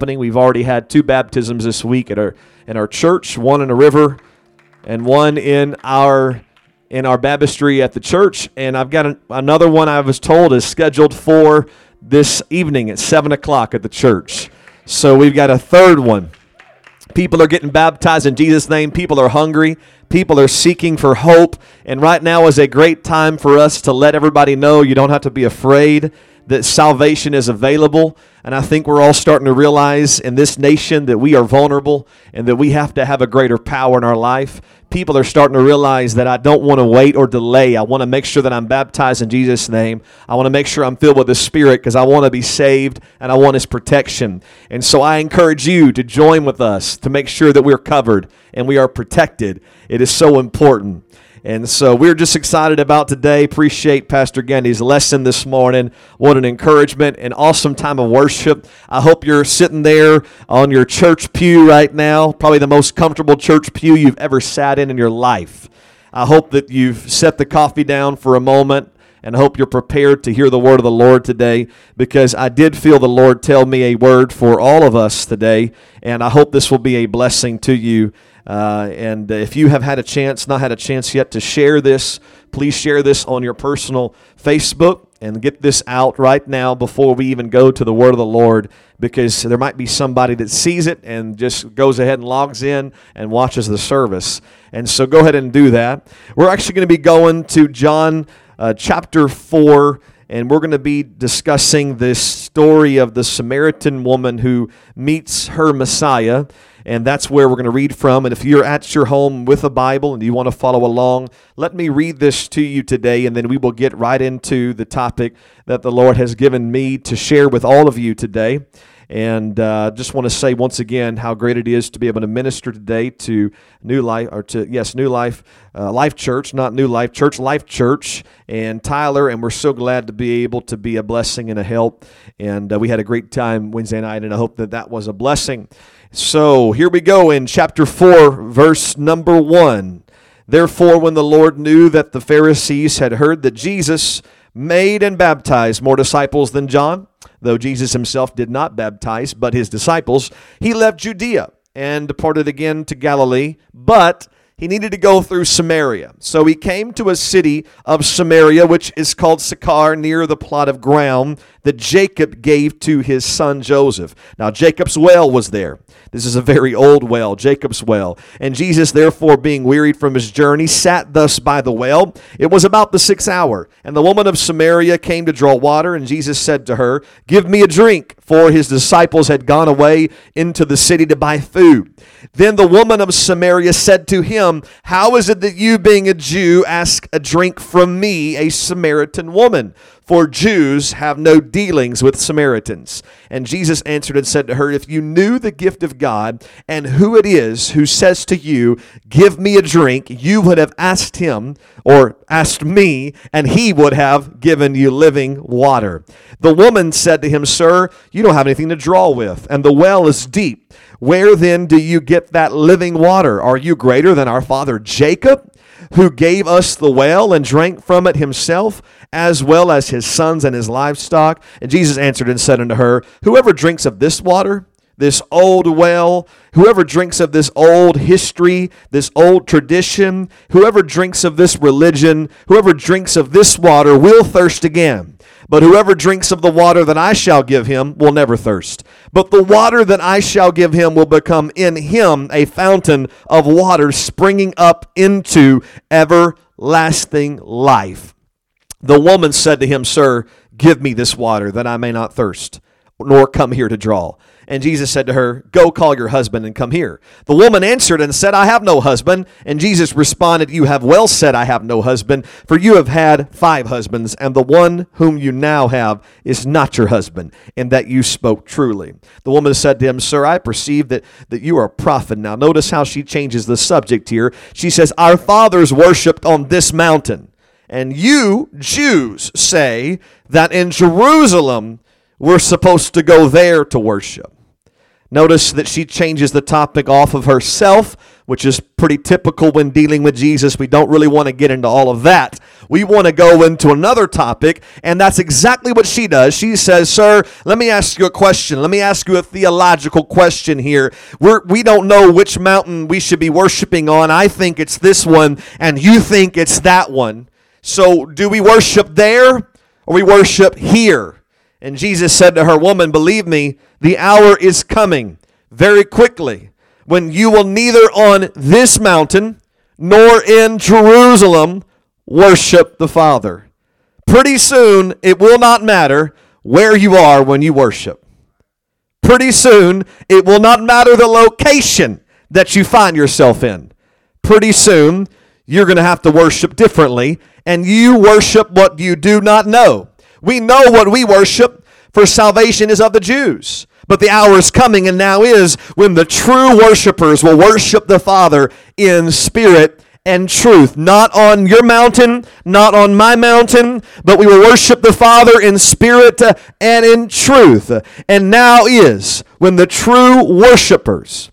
happening. We've already had two baptisms this week at our in our church, one in a river and one in our in our baptistry at the church. And I've got an, another one I was told is scheduled for this evening at seven o'clock at the church. So we've got a third one. People are getting baptized in Jesus' name. People are hungry. People are seeking for hope. And right now is a great time for us to let everybody know you don't have to be afraid that salvation is available. And I think we're all starting to realize in this nation that we are vulnerable and that we have to have a greater power in our life. People are starting to realize that I don't want to wait or delay. I want to make sure that I'm baptized in Jesus' name. I want to make sure I'm filled with the Spirit because I want to be saved and I want His protection. And so I encourage you to join with us to make sure that we're covered and we are protected. It is so important. And so we're just excited about today. Appreciate Pastor Gandy's lesson this morning. What an encouragement, an awesome time of worship. I hope you're sitting there on your church pew right now, probably the most comfortable church pew you've ever sat in in your life. I hope that you've set the coffee down for a moment and I hope you're prepared to hear the word of the Lord today because I did feel the Lord tell me a word for all of us today, and I hope this will be a blessing to you uh, and if you have had a chance, not had a chance yet to share this, please share this on your personal Facebook and get this out right now before we even go to the word of the Lord because there might be somebody that sees it and just goes ahead and logs in and watches the service. And so go ahead and do that. We're actually going to be going to John uh, chapter 4 and we're going to be discussing this story of the Samaritan woman who meets her Messiah and that's where we're going to read from. And if you're at your home with a Bible and you want to follow along, let me read this to you today, and then we will get right into the topic that the Lord has given me to share with all of you today. And uh, just want to say once again how great it is to be able to minister today to New Life, or to, yes, New Life, uh, Life Church, not New Life Church, Life Church, and Tyler. And we're so glad to be able to be a blessing and a help. And uh, we had a great time Wednesday night, and I hope that that was a blessing. So here we go in chapter 4, verse number 1. Therefore, when the Lord knew that the Pharisees had heard that Jesus made and baptized more disciples than John, though Jesus himself did not baptize, but his disciples, he left Judea and departed again to Galilee. But he needed to go through Samaria. So he came to a city of Samaria, which is called Sychar, near the plot of ground that Jacob gave to his son Joseph. Now, Jacob's well was there. This is a very old well, Jacob's well. And Jesus, therefore, being wearied from his journey, sat thus by the well. It was about the sixth hour. And the woman of Samaria came to draw water, and Jesus said to her, Give me a drink, for his disciples had gone away into the city to buy food. Then the woman of Samaria said to him, How is it that you, being a Jew, ask a drink from me, a Samaritan woman? For Jews have no dealings with Samaritans. And Jesus answered and said to her, If you knew the gift of God and who it is who says to you, Give me a drink, you would have asked him or asked me, and he would have given you living water. The woman said to him, Sir, you don't have anything to draw with, and the well is deep. Where then do you get that living water? Are you greater than our father Jacob? Who gave us the well and drank from it himself, as well as his sons and his livestock? And Jesus answered and said unto her, Whoever drinks of this water, this old well, whoever drinks of this old history, this old tradition, whoever drinks of this religion, whoever drinks of this water will thirst again. But whoever drinks of the water that I shall give him will never thirst. But the water that I shall give him will become in him a fountain of water springing up into everlasting life. The woman said to him, Sir, give me this water that I may not thirst, nor come here to draw. And Jesus said to her, Go call your husband and come here. The woman answered and said, I have no husband. And Jesus responded, You have well said, I have no husband, for you have had five husbands, and the one whom you now have is not your husband, and that you spoke truly. The woman said to him, Sir, I perceive that, that you are a prophet. Now, notice how she changes the subject here. She says, Our fathers worshipped on this mountain. And you, Jews, say that in Jerusalem we're supposed to go there to worship. Notice that she changes the topic off of herself which is pretty typical when dealing with Jesus. We don't really want to get into all of that. We want to go into another topic, and that's exactly what she does. She says, Sir, let me ask you a question. Let me ask you a theological question here. We're, we don't know which mountain we should be worshiping on. I think it's this one, and you think it's that one. So, do we worship there or we worship here? And Jesus said to her, Woman, believe me, the hour is coming very quickly when you will neither on this mountain nor in Jerusalem worship the Father. Pretty soon, it will not matter where you are when you worship. Pretty soon, it will not matter the location that you find yourself in. Pretty soon, you're going to have to worship differently, and you worship what you do not know. We know what we worship, for salvation is of the Jews. But the hour is coming and now is when the true worshipers will worship the Father in spirit and truth. Not on your mountain, not on my mountain, but we will worship the Father in spirit and in truth. And now is when the true worshipers,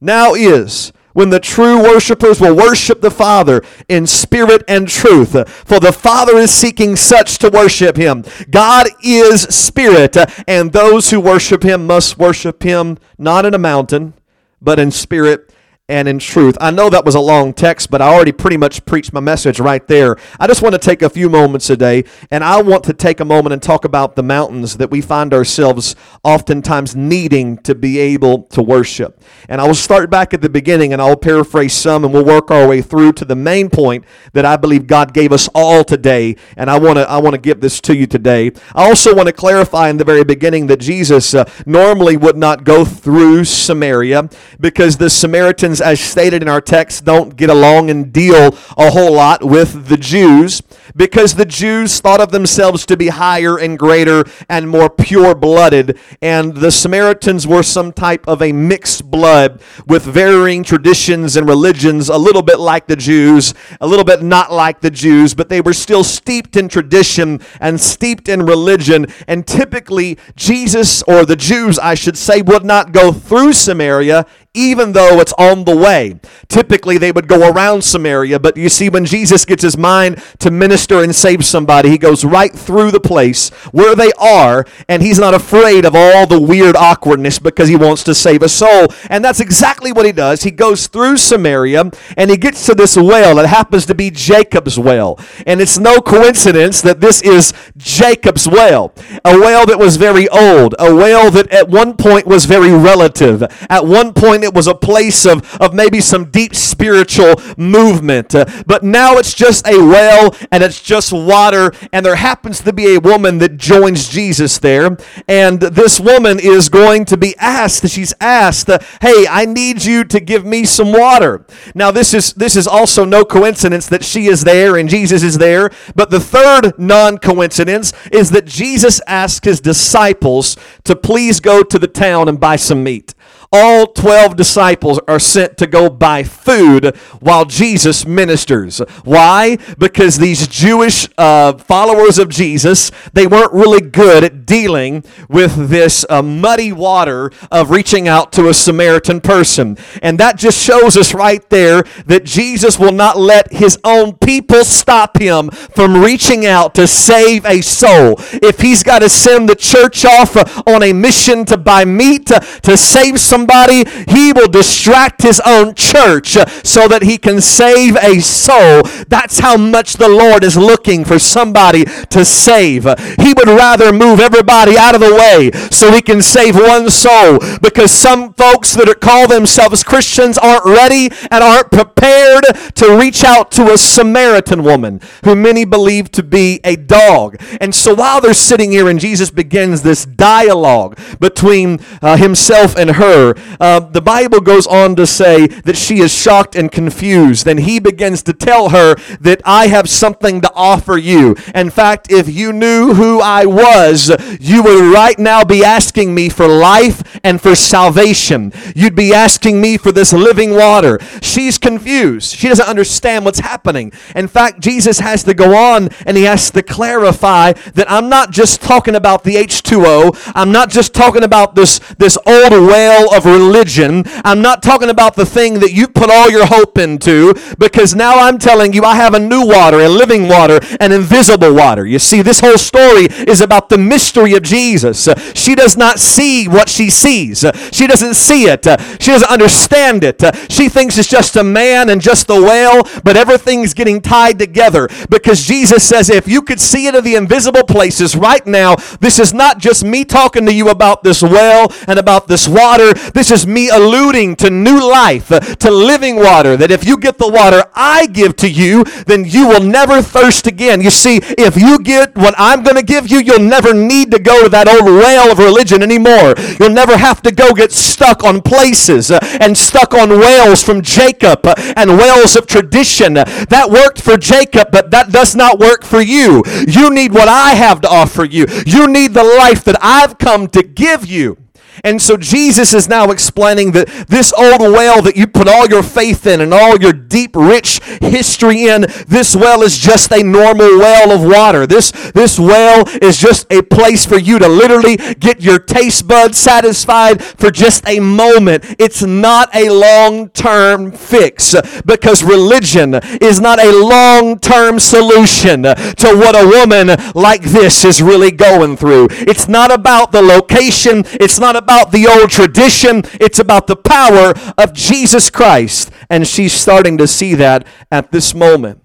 now is when the true worshipers will worship the Father in spirit and truth. For the Father is seeking such to worship him. God is spirit, and those who worship him must worship him not in a mountain, but in spirit and in truth. I know that was a long text, but I already pretty much preached my message right there. I just want to take a few moments today, and I want to take a moment and talk about the mountains that we find ourselves oftentimes needing to be able to worship. And I will start back at the beginning, and I'll paraphrase some, and we'll work our way through to the main point that I believe God gave us all today. And I want to I want to give this to you today. I also want to clarify in the very beginning that Jesus uh, normally would not go through Samaria because the Samaritans as stated in our text, don't get along and deal a whole lot with the Jews because the Jews thought of themselves to be higher and greater and more pure blooded, and the Samaritans were some type of a mixed blood with varying traditions and religions, a little bit like the Jews, a little bit not like the Jews, but they were still steeped in tradition and steeped in religion. And typically, Jesus, or the Jews, I should say, would not go through Samaria even though it's on the way. Typically, they would go around Samaria, but you see, when Jesus gets his mind to minister and save somebody, he goes right through the place where they are, and he's not afraid of all the weird awkwardness because he wants to save a soul. And that's exactly what he does. He goes through Samaria, and he gets to this well that happens to be Jacob's well. And it's no coincidence that this is Jacob's well, a well that was very old, a well that at one point was very relative. At one point, it was a place of, of maybe some deep spiritual movement. Uh, but now it's just a well and it's just water. And there happens to be a woman that joins Jesus there. And this woman is going to be asked, she's asked, uh, hey, I need you to give me some water. Now, this is, this is also no coincidence that she is there and Jesus is there. But the third non coincidence is that Jesus asked his disciples to please go to the town and buy some meat all 12 disciples are sent to go buy food while Jesus ministers. Why? Because these Jewish uh, followers of Jesus, they weren't really good at dealing with this uh, muddy water of reaching out to a Samaritan person. And that just shows us right there that Jesus will not let his own people stop him from reaching out to save a soul. If he's got to send the church off on a mission to buy meat to, to save some somebody, he will distract his own church so that he can save a soul. That's how much the Lord is looking for somebody to save. He would rather move everybody out of the way so he can save one soul because some folks that are, call themselves Christians aren't ready and aren't prepared to reach out to a Samaritan woman who many believe to be a dog. And so while they're sitting here and Jesus begins this dialogue between uh, himself and her, uh, the Bible goes on to say that she is shocked and confused. And he begins to tell her that I have something to offer you. In fact, if you knew who I was, you would right now be asking me for life and for salvation. You'd be asking me for this living water. She's confused. She doesn't understand what's happening. In fact, Jesus has to go on and he has to clarify that I'm not just talking about the H2O. I'm not just talking about this, this old well of religion. I'm not talking about the thing that you put all your hope into because now I'm telling you I have a new water, a living water, an invisible water. You see, this whole story is about the mystery of Jesus. She does not see what she sees. She doesn't see it. She doesn't understand it. She thinks it's just a man and just the whale, but everything's getting tied together because Jesus says if you could see it in the invisible places right now, this is not just me talking to you about this well and about this water. This is me alluding to new life, to living water. That if you get the water I give to you, then you will never thirst again. You see, if you get what I'm going to give you, you'll never need to go to that old well of religion anymore. You'll never have to go get stuck on places uh, and stuck on wells from Jacob uh, and wells of tradition. That worked for Jacob, but that does not work for you. You need what I have to offer you. You need the life that I've come to give you. And so Jesus is now explaining that this old well that you put all your faith in and all your deep, rich history in, this well is just a normal well of water. This, this well is just a place for you to literally get your taste buds satisfied for just a moment. It's not a long term fix because religion is not a long term solution to what a woman like this is really going through. It's not about the location, it's not about about the old tradition, it's about the power of Jesus Christ. And she's starting to see that at this moment.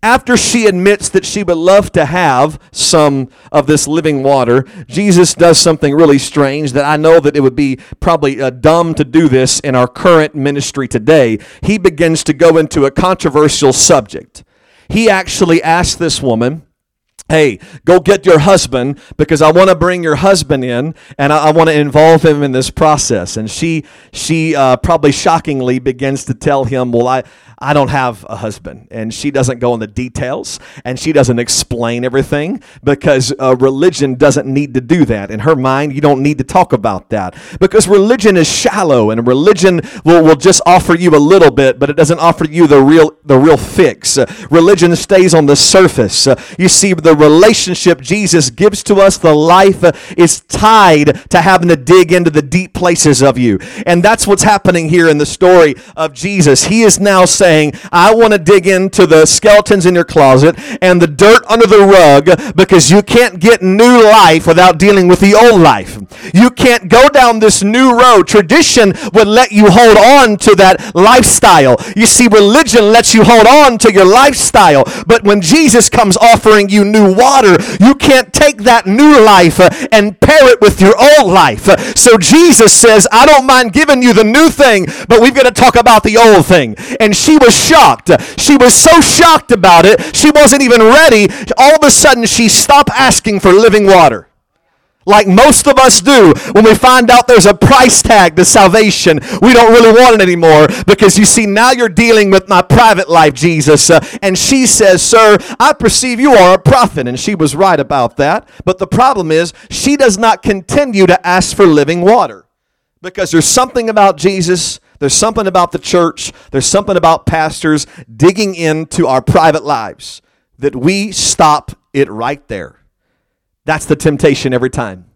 After she admits that she would love to have some of this living water, Jesus does something really strange that I know that it would be probably uh, dumb to do this in our current ministry today. He begins to go into a controversial subject. He actually asked this woman, hey, go get your husband because I want to bring your husband in and I, I want to involve him in this process. And she, she uh, probably shockingly begins to tell him, well, I, I don't have a husband. And she doesn't go into details and she doesn't explain everything because uh, religion doesn't need to do that. In her mind, you don't need to talk about that because religion is shallow and religion will, will just offer you a little bit, but it doesn't offer you the real, the real fix. Uh, religion stays on the surface. Uh, you see, the relationship Jesus gives to us, the life is tied to having to dig into the deep places of you. And that's what's happening here in the story of Jesus. He is now saying, I want to dig into the skeletons in your closet and the dirt under the rug because you can't get new life without dealing with the old life. You can't go down this new road. Tradition would let you hold on to that lifestyle. You see, religion lets you hold on to your lifestyle. But when Jesus comes offering you new water, you can't take that new life uh, and pair it with your old life. So Jesus says, I don't mind giving you the new thing, but we've got to talk about the old thing. And she was shocked. She was so shocked about it, she wasn't even ready. All of a sudden, she stopped asking for living water. Like most of us do when we find out there's a price tag to salvation, we don't really want it anymore because you see, now you're dealing with my private life, Jesus. Uh, and she says, Sir, I perceive you are a prophet. And she was right about that. But the problem is, she does not continue to ask for living water because there's something about Jesus there's something about the church, there's something about pastors digging into our private lives that we stop it right there. That's the temptation every time.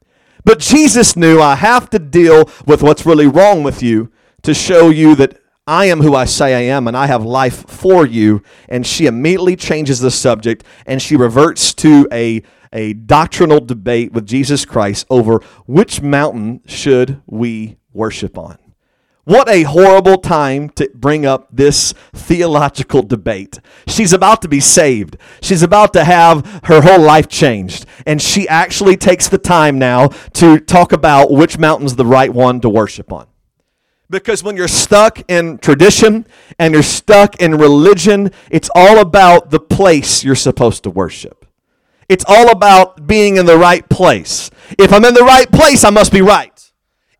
But Jesus knew I have to deal with what's really wrong with you to show you that I am who I say I am and I have life for you. And she immediately changes the subject and she reverts to a, a doctrinal debate with Jesus Christ over which mountain should we worship on. What a horrible time to bring up this theological debate. She's about to be saved. She's about to have her whole life changed. And she actually takes the time now to talk about which mountain's the right one to worship on. Because when you're stuck in tradition and you're stuck in religion, it's all about the place you're supposed to worship. It's all about being in the right place. If I'm in the right place, I must be right.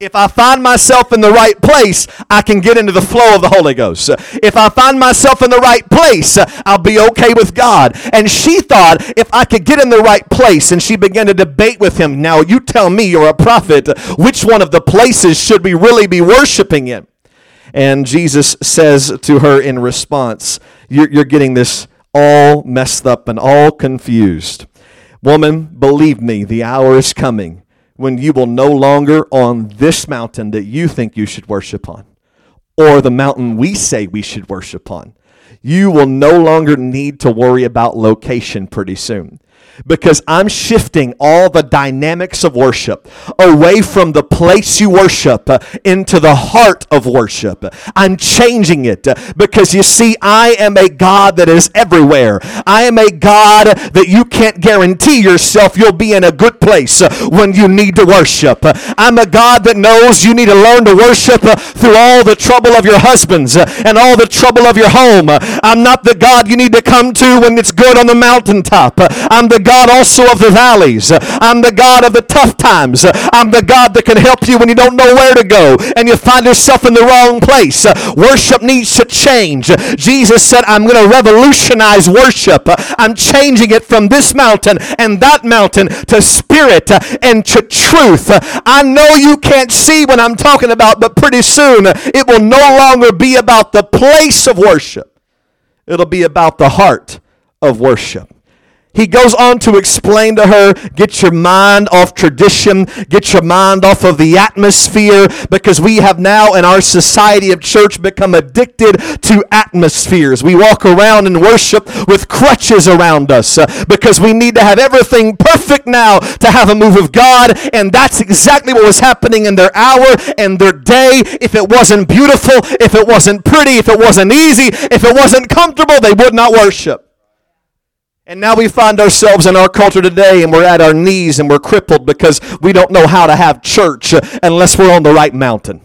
If I find myself in the right place, I can get into the flow of the Holy Ghost. If I find myself in the right place, I'll be okay with God. And she thought if I could get in the right place, and she began to debate with him. Now, you tell me, you're a prophet, which one of the places should we really be worshiping in? And Jesus says to her in response, You're, you're getting this all messed up and all confused. Woman, believe me, the hour is coming when you will no longer on this mountain that you think you should worship on, or the mountain we say we should worship on. You will no longer need to worry about location pretty soon because I'm shifting all the dynamics of worship away from the place you worship uh, into the heart of worship. I'm changing it uh, because you see, I am a God that is everywhere. I am a God that you can't guarantee yourself you'll be in a good place uh, when you need to worship. I'm a God that knows you need to learn to worship through all the trouble of your husbands and all the trouble of your home. I'm not the God you need to come to when it's good on the mountaintop. I'm the God also of the valleys. I'm the God of the tough times. I'm the God that can help you when you don't know where to go and you find yourself in the wrong place. Worship needs to change. Jesus said, I'm going to revolutionize worship. I'm changing it from this mountain and that mountain to spirit and to truth. I know you can't see what I'm talking about, but pretty soon it will no longer be about the place of worship. It'll be about the heart of worship. He goes on to explain to her get your mind off tradition, get your mind off of the atmosphere, because we have now in our society of church become addicted to atmospheres. We walk around and worship with crutches around us uh, because we need to have everything perfect now to have a move of God, and that's exactly what was happening in their hour and their day. If it wasn't beautiful, if it wasn't pretty, if it wasn't easy, if it wasn't comfortable, they would not worship. And now we find ourselves in our culture today and we're at our knees and we're crippled because we don't know how to have church unless we're on the right mountain.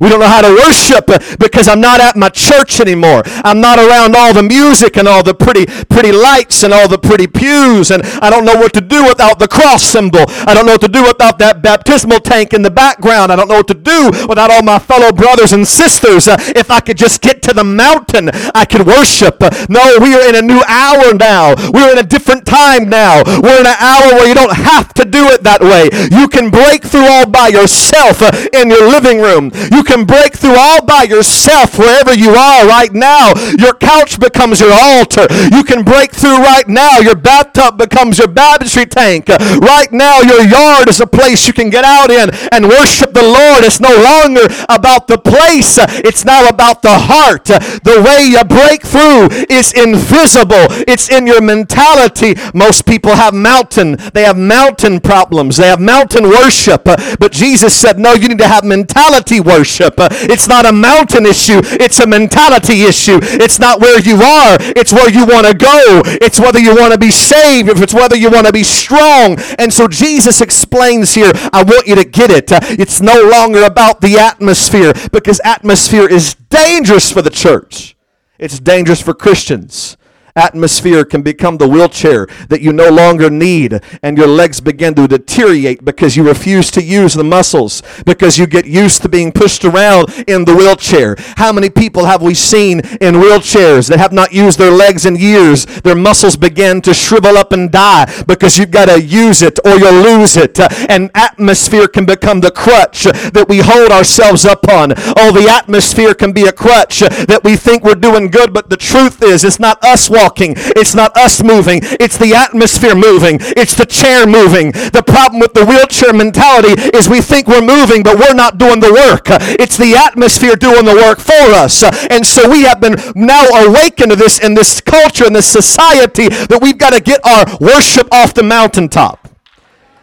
We don't know how to worship because I'm not at my church anymore. I'm not around all the music and all the pretty, pretty lights and all the pretty pews. And I don't know what to do without the cross symbol. I don't know what to do without that baptismal tank in the background. I don't know what to do without all my fellow brothers and sisters. Uh, if I could just get to the mountain, I could worship. No, we are in a new hour now. We're in a different time now. We're in an hour where you don't have to do it that way. You can break through all by yourself uh, in your living room. You can break through all by yourself wherever you are right now. Your couch becomes your altar. You can break through right now. Your bathtub becomes your baptistry tank. Right now, your yard is a place you can get out in and worship the Lord. It's no longer about the place, it's now about the heart. The way you break through is invisible, it's in your mentality. Most people have mountain, they have mountain problems, they have mountain worship. But Jesus said, No, you need to have mentality worship worship. It's not a mountain issue, it's a mentality issue. It's not where you are, it's where you want to go. It's whether you want to be saved, if it's whether you want to be strong. And so Jesus explains here, I want you to get it. It's no longer about the atmosphere because atmosphere is dangerous for the church. It's dangerous for Christians atmosphere can become the wheelchair that you no longer need, and your legs begin to deteriorate because you refuse to use the muscles, because you get used to being pushed around in the wheelchair. How many people have we seen in wheelchairs that have not used their legs in years? Their muscles begin to shrivel up and die because you've got to use it or you'll lose it. And atmosphere can become the crutch that we hold ourselves up on. Oh, the atmosphere can be a crutch that we think we're doing good, but the truth is, it's not us walking It's not us moving. It's the atmosphere moving. It's the chair moving. The problem with the wheelchair mentality is we think we're moving, but we're not doing the work. It's the atmosphere doing the work for us. And so we have been now awakened to this in this culture, in this society, that we've got to get our worship off the mountaintop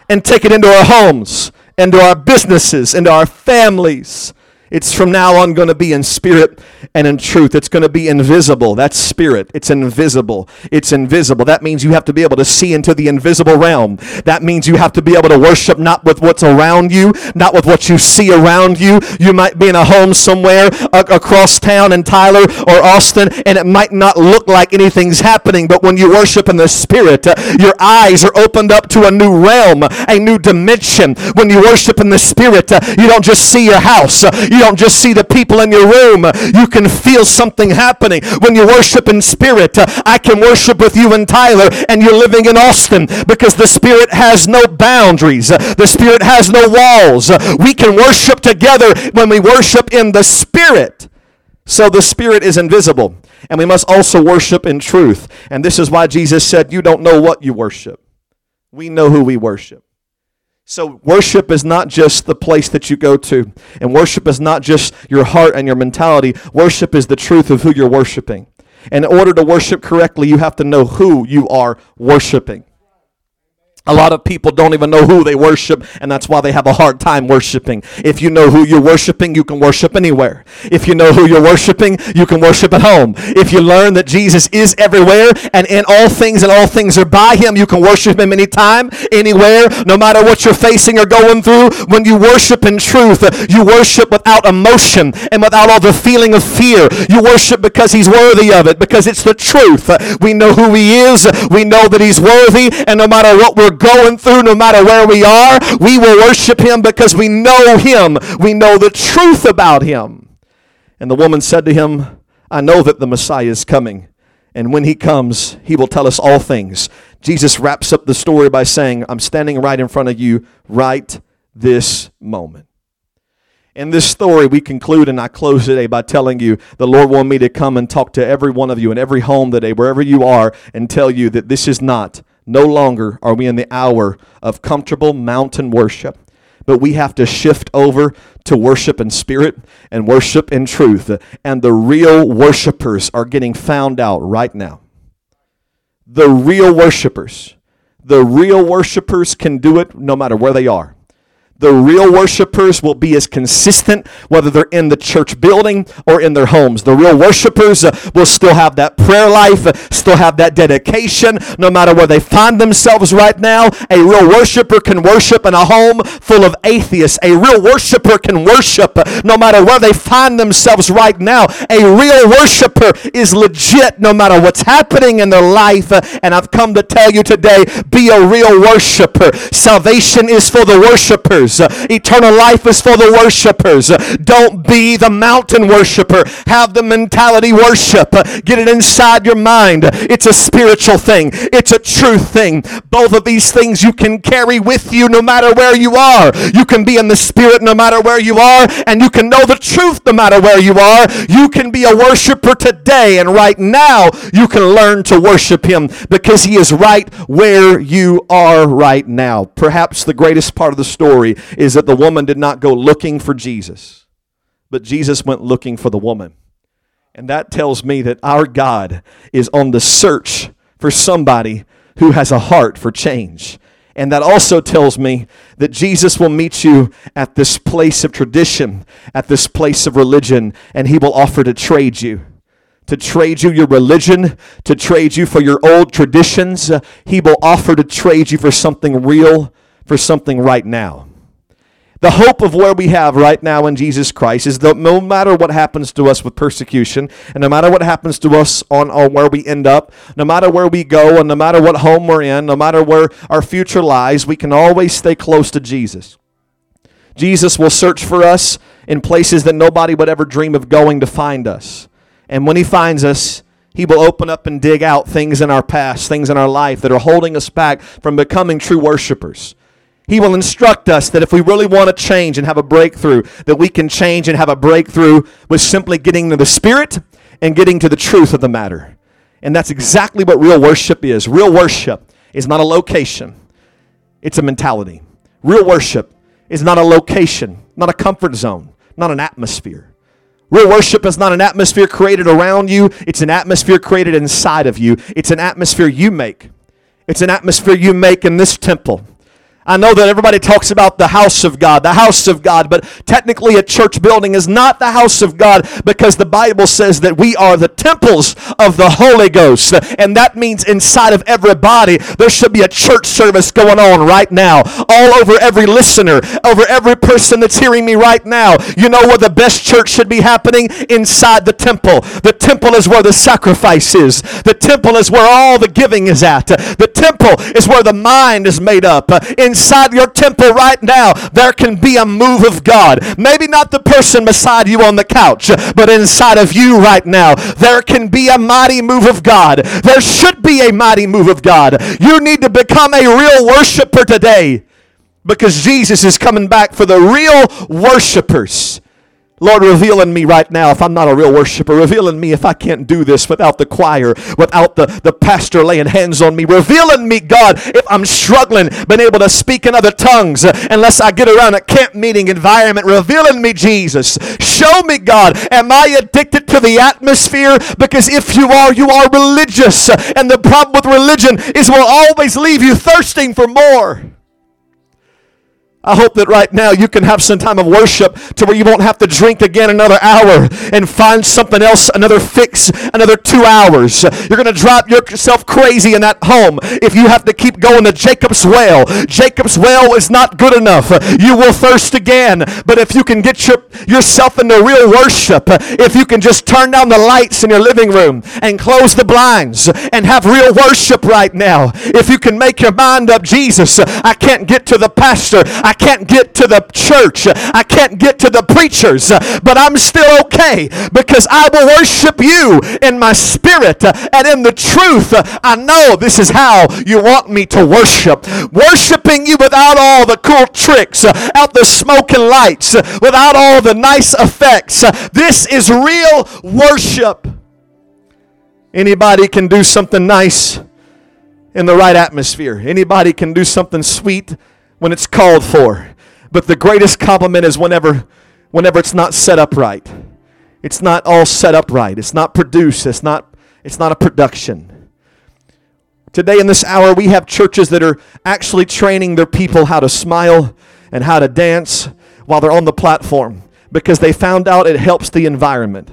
and take it into our homes, into our businesses, into our families. It's from now on going to be in spirit and in truth. It's going to be invisible. That's spirit. It's invisible. It's invisible. That means you have to be able to see into the invisible realm. That means you have to be able to worship not with what's around you, not with what you see around you. You might be in a home somewhere across town in Tyler or Austin, and it might not look like anything's happening, but when you worship in the spirit, uh, your eyes are opened up to a new realm, a new dimension. When you worship in the spirit, uh, you don't just see your house. Uh, you don't just see the people in your room. You can feel something happening when you worship in spirit. I can worship with you in Tyler and you're living in Austin because the spirit has no boundaries. The spirit has no walls. We can worship together when we worship in the spirit. So the spirit is invisible and we must also worship in truth. And this is why Jesus said, You don't know what you worship. We know who we worship. So, worship is not just the place that you go to, and worship is not just your heart and your mentality. Worship is the truth of who you're worshiping. And In order to worship correctly, you have to know who you are worshiping. A lot of people don't even know who they worship, and that's why they have a hard time worshiping. If you know who you're worshiping, you can worship anywhere. If you know who you're worshiping, you can worship at home. If you learn that Jesus is everywhere and in all things and all things are by him, you can worship him anytime, anywhere, no matter what you're facing or going through. When you worship in truth, you worship without emotion and without all the feeling of fear. You worship because he's worthy of it, because it's the truth. We know who he is, we know that he's worthy, and no matter what we're going through, no matter where we are, we will worship him because we know him. We know the truth about him. And the woman said to him, I know that the Messiah is coming. And when he comes, he will tell us all things. Jesus wraps up the story by saying, I'm standing right in front of you right this moment. In this story, we conclude, and I close today by telling you the Lord wanted me to come and talk to every one of you in every home today, wherever you are, and tell you that this is not no longer are we in the hour of comfortable mountain worship, but we have to shift over to worship in spirit and worship in truth. And the real worshipers are getting found out right now. The real worshipers. The real worshipers can do it no matter where they are the real worshipers will be as consistent whether they're in the church building or in their homes. The real worshipers uh, will still have that prayer life, uh, still have that dedication, no matter where they find themselves right now. A real worshiper can worship in a home full of atheists. A real worshiper can worship uh, no matter where they find themselves right now. A real worshiper is legit no matter what's happening in their life. Uh, and I've come to tell you today be a real worshiper. Salvation is for the worshipers worshipers. Uh, eternal life is for the worshipers. Uh, don't be the mountain worshiper. Have the mentality worship. Uh, get it inside your mind. It's a spiritual thing, it's a truth thing. Both of these things you can carry with you no matter where you are. You can be in the spirit no matter where you are, and you can know the truth no matter where you are. You can be a worshiper today, and right now you can learn to worship Him because He is right where you are right now. Perhaps the greatest part of the story is that the woman did not go looking for Jesus, but Jesus went looking for the woman. And that tells me that our God is on the search for somebody who has a heart for change. And that also tells me that Jesus will meet you at this place of tradition, at this place of religion, and he will offer to trade you. To trade you your religion, to trade you for your old traditions. He will offer to trade you for something real, for something right now. The hope of where we have right now in Jesus Christ is that no matter what happens to us with persecution, and no matter what happens to us on, on where we end up, no matter where we go, and no matter what home we're in, no matter where our future lies, we can always stay close to Jesus. Jesus will search for us in places that nobody would ever dream of going to find us. And when he finds us, he will open up and dig out things in our past, things in our life that are holding us back from becoming true worshipers. He will instruct us that if we really want to change and have a breakthrough, that we can change and have a breakthrough with simply getting to the Spirit and getting to the truth of the matter. And that's exactly what real worship is. Real worship is not a location, it's a mentality. Real worship is not a location, not a comfort zone, not an atmosphere. Real worship is not an atmosphere created around you, it's an atmosphere created inside of you. It's an atmosphere you make. It's an atmosphere you make in this temple. I know that everybody talks about the house of God, the house of God, but technically a church building is not the house of God because the Bible says that we are the temples of the Holy Ghost. And that means inside of everybody, there should be a church service going on right now, all over every listener, over every person that's hearing me right now. You know where the best church should be happening? Inside the temple. The temple is where the sacrifice is, the temple is where all the giving is at, the temple is where the mind is made up. In inside your temple right now, there can be a move of God. Maybe not the person beside you on the couch, but inside of you right now, there can be a mighty move of God. There should be a mighty move of God. You need to become a real worshiper today because Jesus is coming back for the real worshipers. Lord, reveal in me right now if I'm not a real worshiper. Reveal in me if I can't do this without the choir, without the, the pastor laying hands on me. Reveal in me, God, if I'm struggling, been able to speak in other tongues, uh, unless I get around a camp meeting environment. Reveal in me, Jesus. Show me, God, am I addicted to the atmosphere? Because if you are, you are religious. And the problem with religion is we'll always leave you thirsting for more. I hope that right now you can have some time of worship to where you won't have to drink again another hour and find something else, another fix, another two hours. You're going to drive yourself crazy in that home if you have to keep going to Jacob's well. Jacob's well is not good enough. You will thirst again. But if you can get your, yourself into real worship, if you can just turn down the lights in your living room and close the blinds and have real worship right now, if you can make your mind up, Jesus, I can't get to the pastor. I can't get to the church. I can't get to the preachers, but I'm still okay because I will worship you in my spirit and in the truth. I know this is how you want me to worship. Worshiping you without all the cool tricks, out the smoke and lights, without all the nice effects. This is real worship. Anybody can do something nice in the right atmosphere. Anybody can do something sweet when it's called for. But the greatest compliment is whenever whenever it's not set up right. It's not all set up right. It's not produced. It's not it's not a production. Today in this hour we have churches that are actually training their people how to smile and how to dance while they're on the platform because they found out it helps the environment.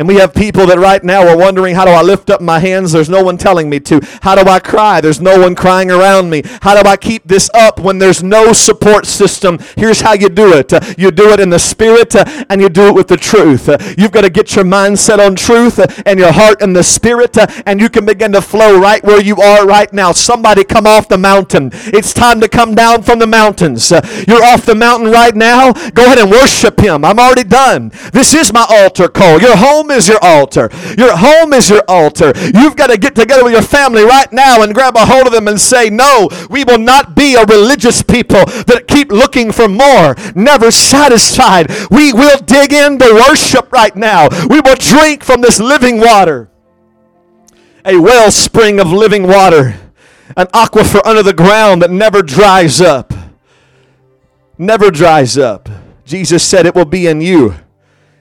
And we have people that right now are wondering, how do I lift up my hands? There's no one telling me to. How do I cry? There's no one crying around me. How do I keep this up when there's no support system? Here's how you do it. You do it in the spirit uh, and you do it with the truth. You've got to get your mindset on truth uh, and your heart in the spirit uh, and you can begin to flow right where you are right now. Somebody come off the mountain. It's time to come down from the mountains. You're off the mountain right now. Go ahead and worship him. I'm already done. This is my altar call. Your home is your altar. Your home is your altar. You've got to get together with your family right now and grab a hold of them and say, No, we will not be a religious people that keep looking for more, never satisfied. We will dig into worship right now. We will drink from this living water, a wellspring of living water, an aquifer under the ground that never dries up. Never dries up. Jesus said it will be in you.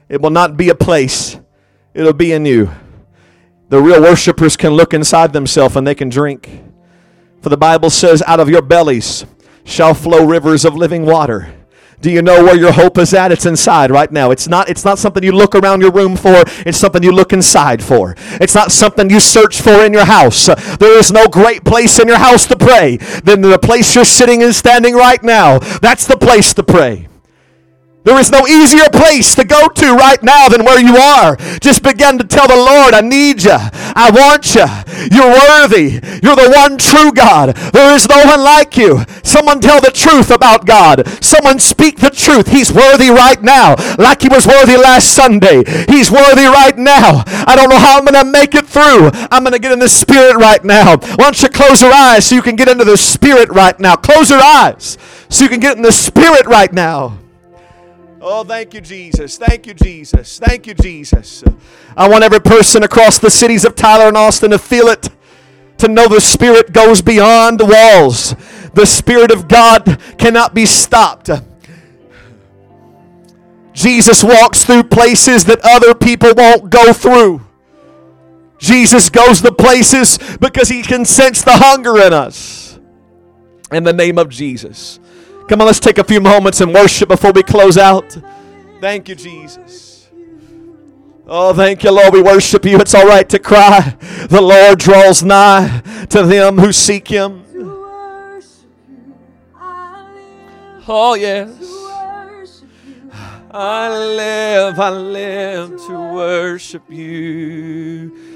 It will not be a place it'll be in you. The real worshipers can look inside themselves and they can drink. For the Bible says, out of your bellies shall flow rivers of living water. Do you know where your hope is at? It's inside right now. It's not, it's not something you look around your room for. It's something you look inside for. It's not something you search for in your house. There is no great place in your house to pray than the place you're sitting and standing right now. That's the place to pray. There is no easier place to go to right now than where you are. Just begin to tell the Lord, I need you. I want you. You're worthy. You're the one true God. There is no one like you. Someone tell the truth about God. Someone speak the truth. He's worthy right now, like he was worthy last Sunday. He's worthy right now. I don't know how I'm going to make it through. I'm going to get in the spirit right now. Why don't you close your eyes so you can get into the spirit right now? Close your eyes so you can get in the spirit right now. Oh, thank you, Jesus. Thank you, Jesus. Thank you, Jesus. I want every person across the cities of Tyler and Austin to feel it, to know the Spirit goes beyond the walls. The Spirit of God cannot be stopped. Jesus walks through places that other people won't go through. Jesus goes to places because he can sense the hunger in us. In the name of Jesus. Come on, let's take a few moments and worship before we close out. Thank you, Jesus. Oh, thank you, Lord. We worship you. It's all right to cry. The Lord draws nigh to them who seek him. Oh, yes. I live, I live to worship you.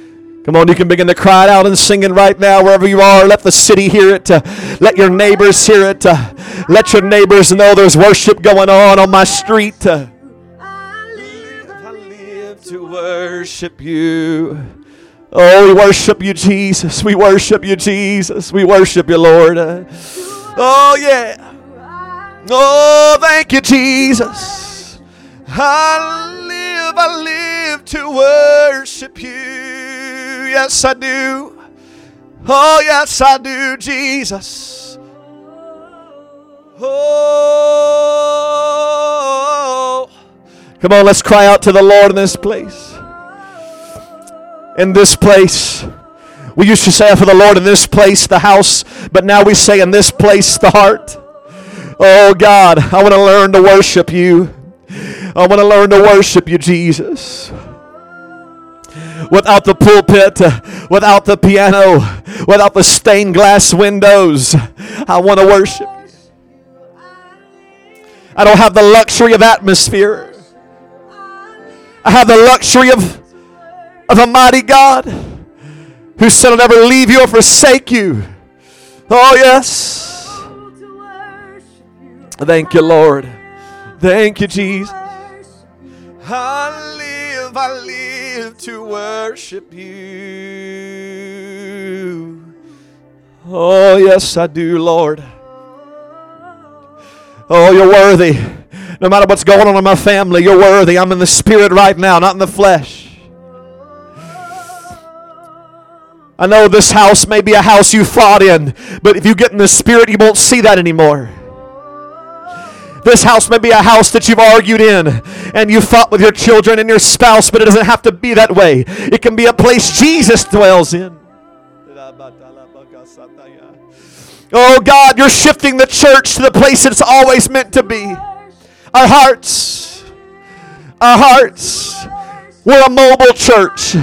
Come on, you can begin to cry it out and sing it right now wherever you are. Let the city hear it. Uh, let your neighbors hear it. Uh, let your neighbors know there's worship going on on my street. Uh, I live, I live to worship you. Oh, we worship you, Jesus. We worship you, Jesus. We worship you, Lord. Uh, oh, yeah. Oh, thank you, Jesus. I live, I live to worship you. Yes, I do. Oh, yes, I do, Jesus. Oh. Come on, let's cry out to the Lord in this place. In this place. We used to say for the Lord in this place, the house, but now we say in this place, the heart. Oh God, I want to learn to worship you. I want to learn to worship you, Jesus. Without the pulpit, without the piano, without the stained glass windows, I want to worship. I don't have the luxury of atmosphere. I have the luxury of, of a mighty God who said, I'll never leave you or forsake you. Oh, yes. Thank you, Lord. Thank you, Jesus. I live, I live to worship you. Oh, yes, I do, Lord. Oh, you're worthy. No matter what's going on in my family, you're worthy. I'm in the spirit right now, not in the flesh. I know this house may be a house you fought in, but if you get in the spirit, you won't see that anymore. This house may be a house that you've argued in and you fought with your children and your spouse, but it doesn't have to be that way. It can be a place Jesus dwells in. Oh God, you're shifting the church to the place it's always meant to be. Our hearts. Our hearts. We're a mobile church.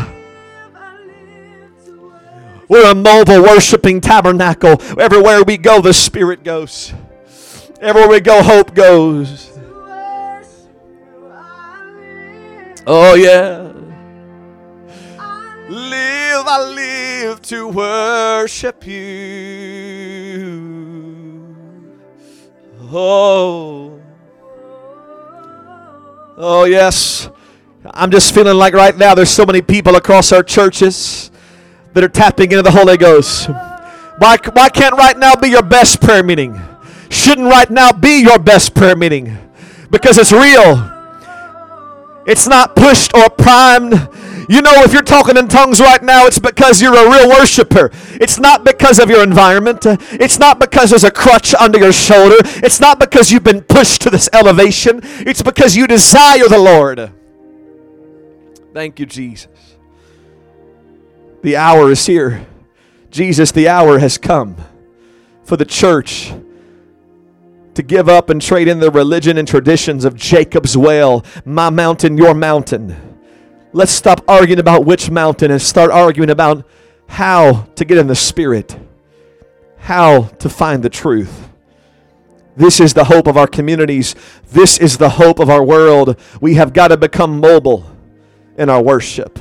We're a mobile worshiping tabernacle. Everywhere we go, the Spirit goes. Everywhere we go, hope goes. Oh, yeah. Live, I live to worship you. Oh. Oh, yes. I'm just feeling like right now there's so many people across our churches that are tapping into the Holy Ghost. Why, why can't right now be your best prayer meeting? Shouldn't right now be your best prayer meeting because it's real. It's not pushed or primed. You know, if you're talking in tongues right now, it's because you're a real worshiper. It's not because of your environment. It's not because there's a crutch under your shoulder. It's not because you've been pushed to this elevation. It's because you desire the Lord. Thank you, Jesus. The hour is here. Jesus, the hour has come for the church to give up and trade in the religion and traditions of Jacob's well, my mountain, your mountain. Let's stop arguing about which mountain and start arguing about how to get in the Spirit, how to find the truth. This is the hope of our communities. This is the hope of our world. We have got to become mobile in our worship.